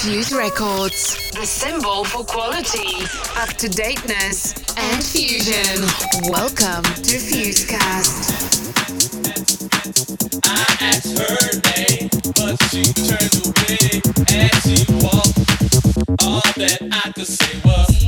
Fuse Records, the symbol for quality, up to dateness, and fusion. Welcome to Fusecast. I asked her name, but she turned away as she walked. All that I could say was.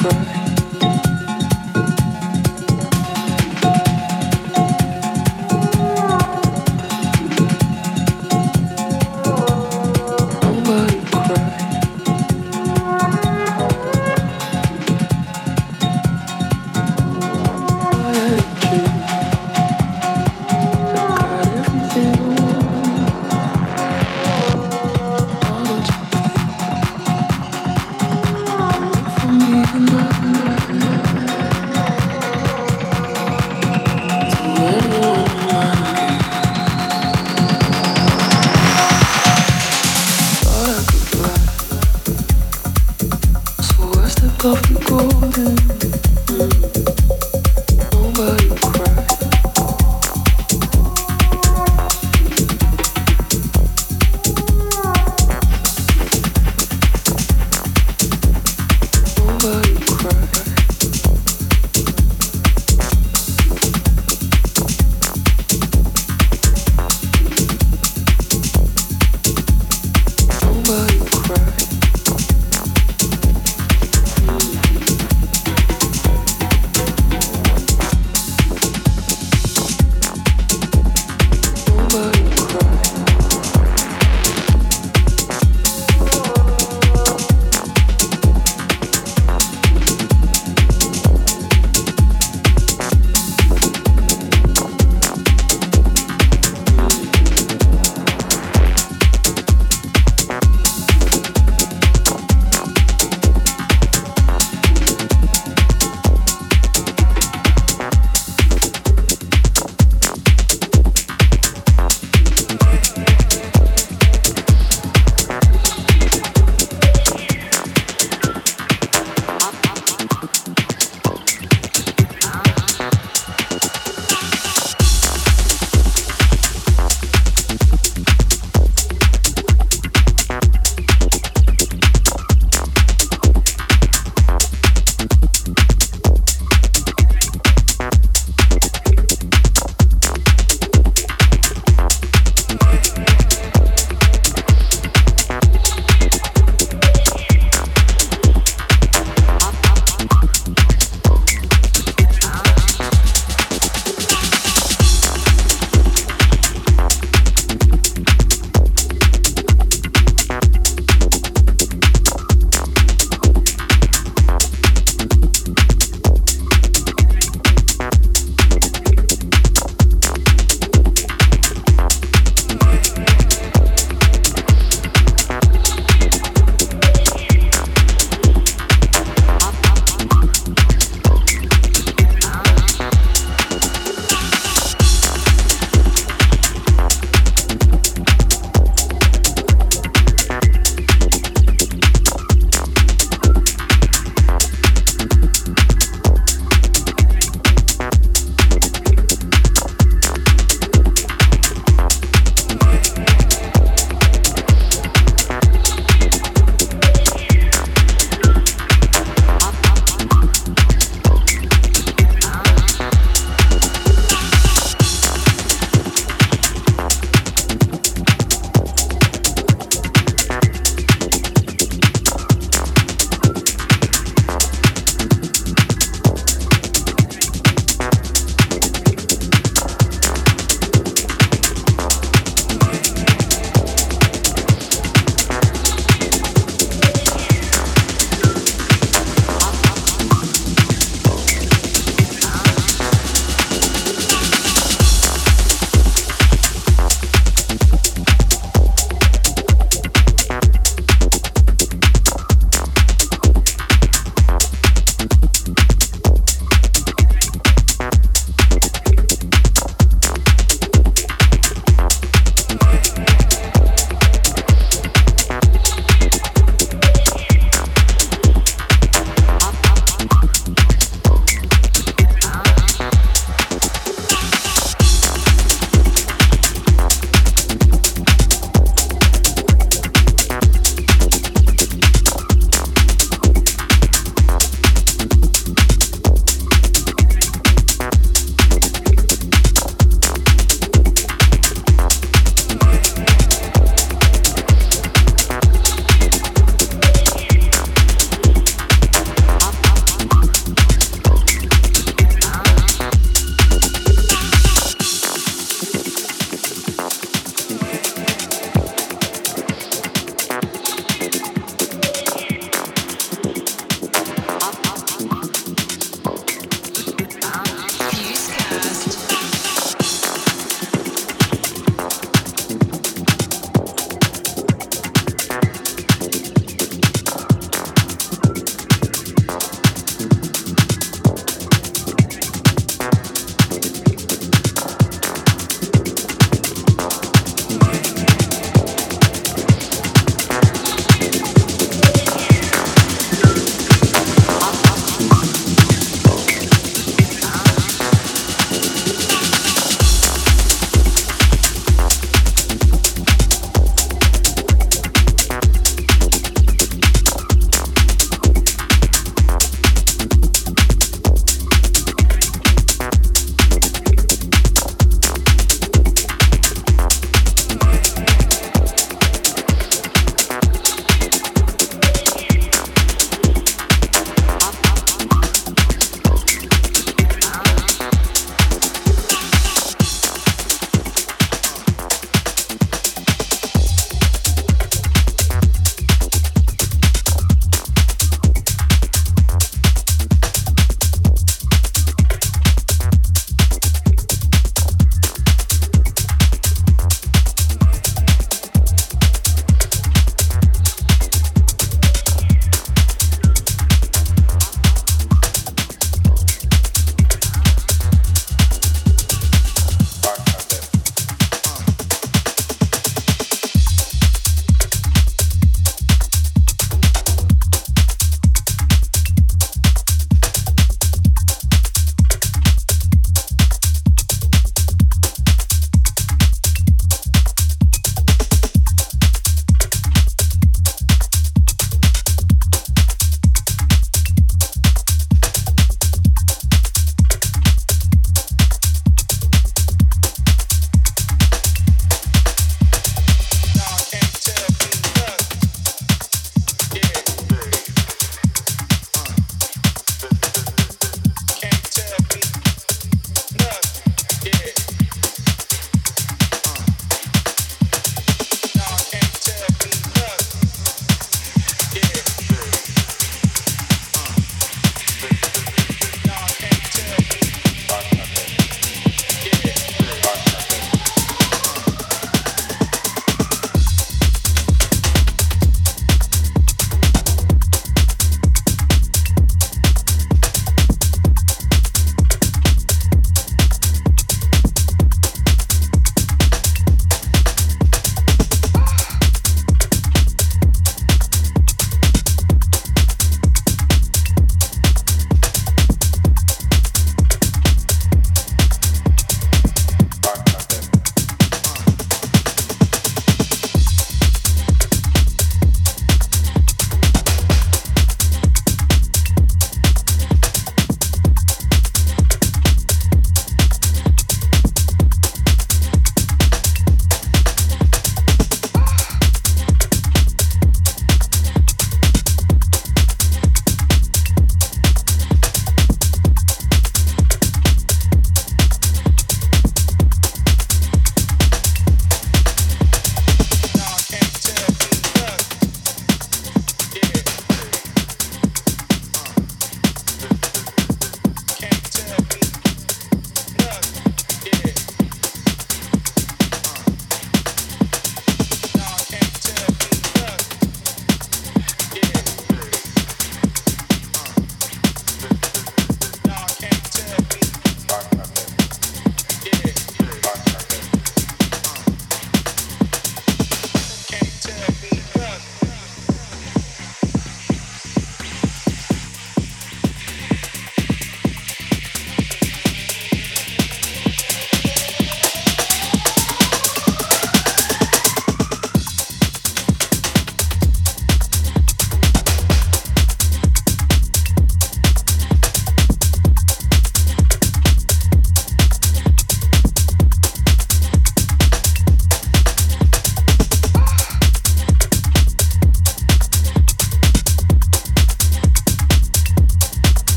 Okay.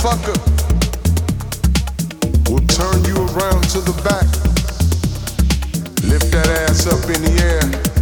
motherfucker will turn you around to the back. Lift that ass up in the air.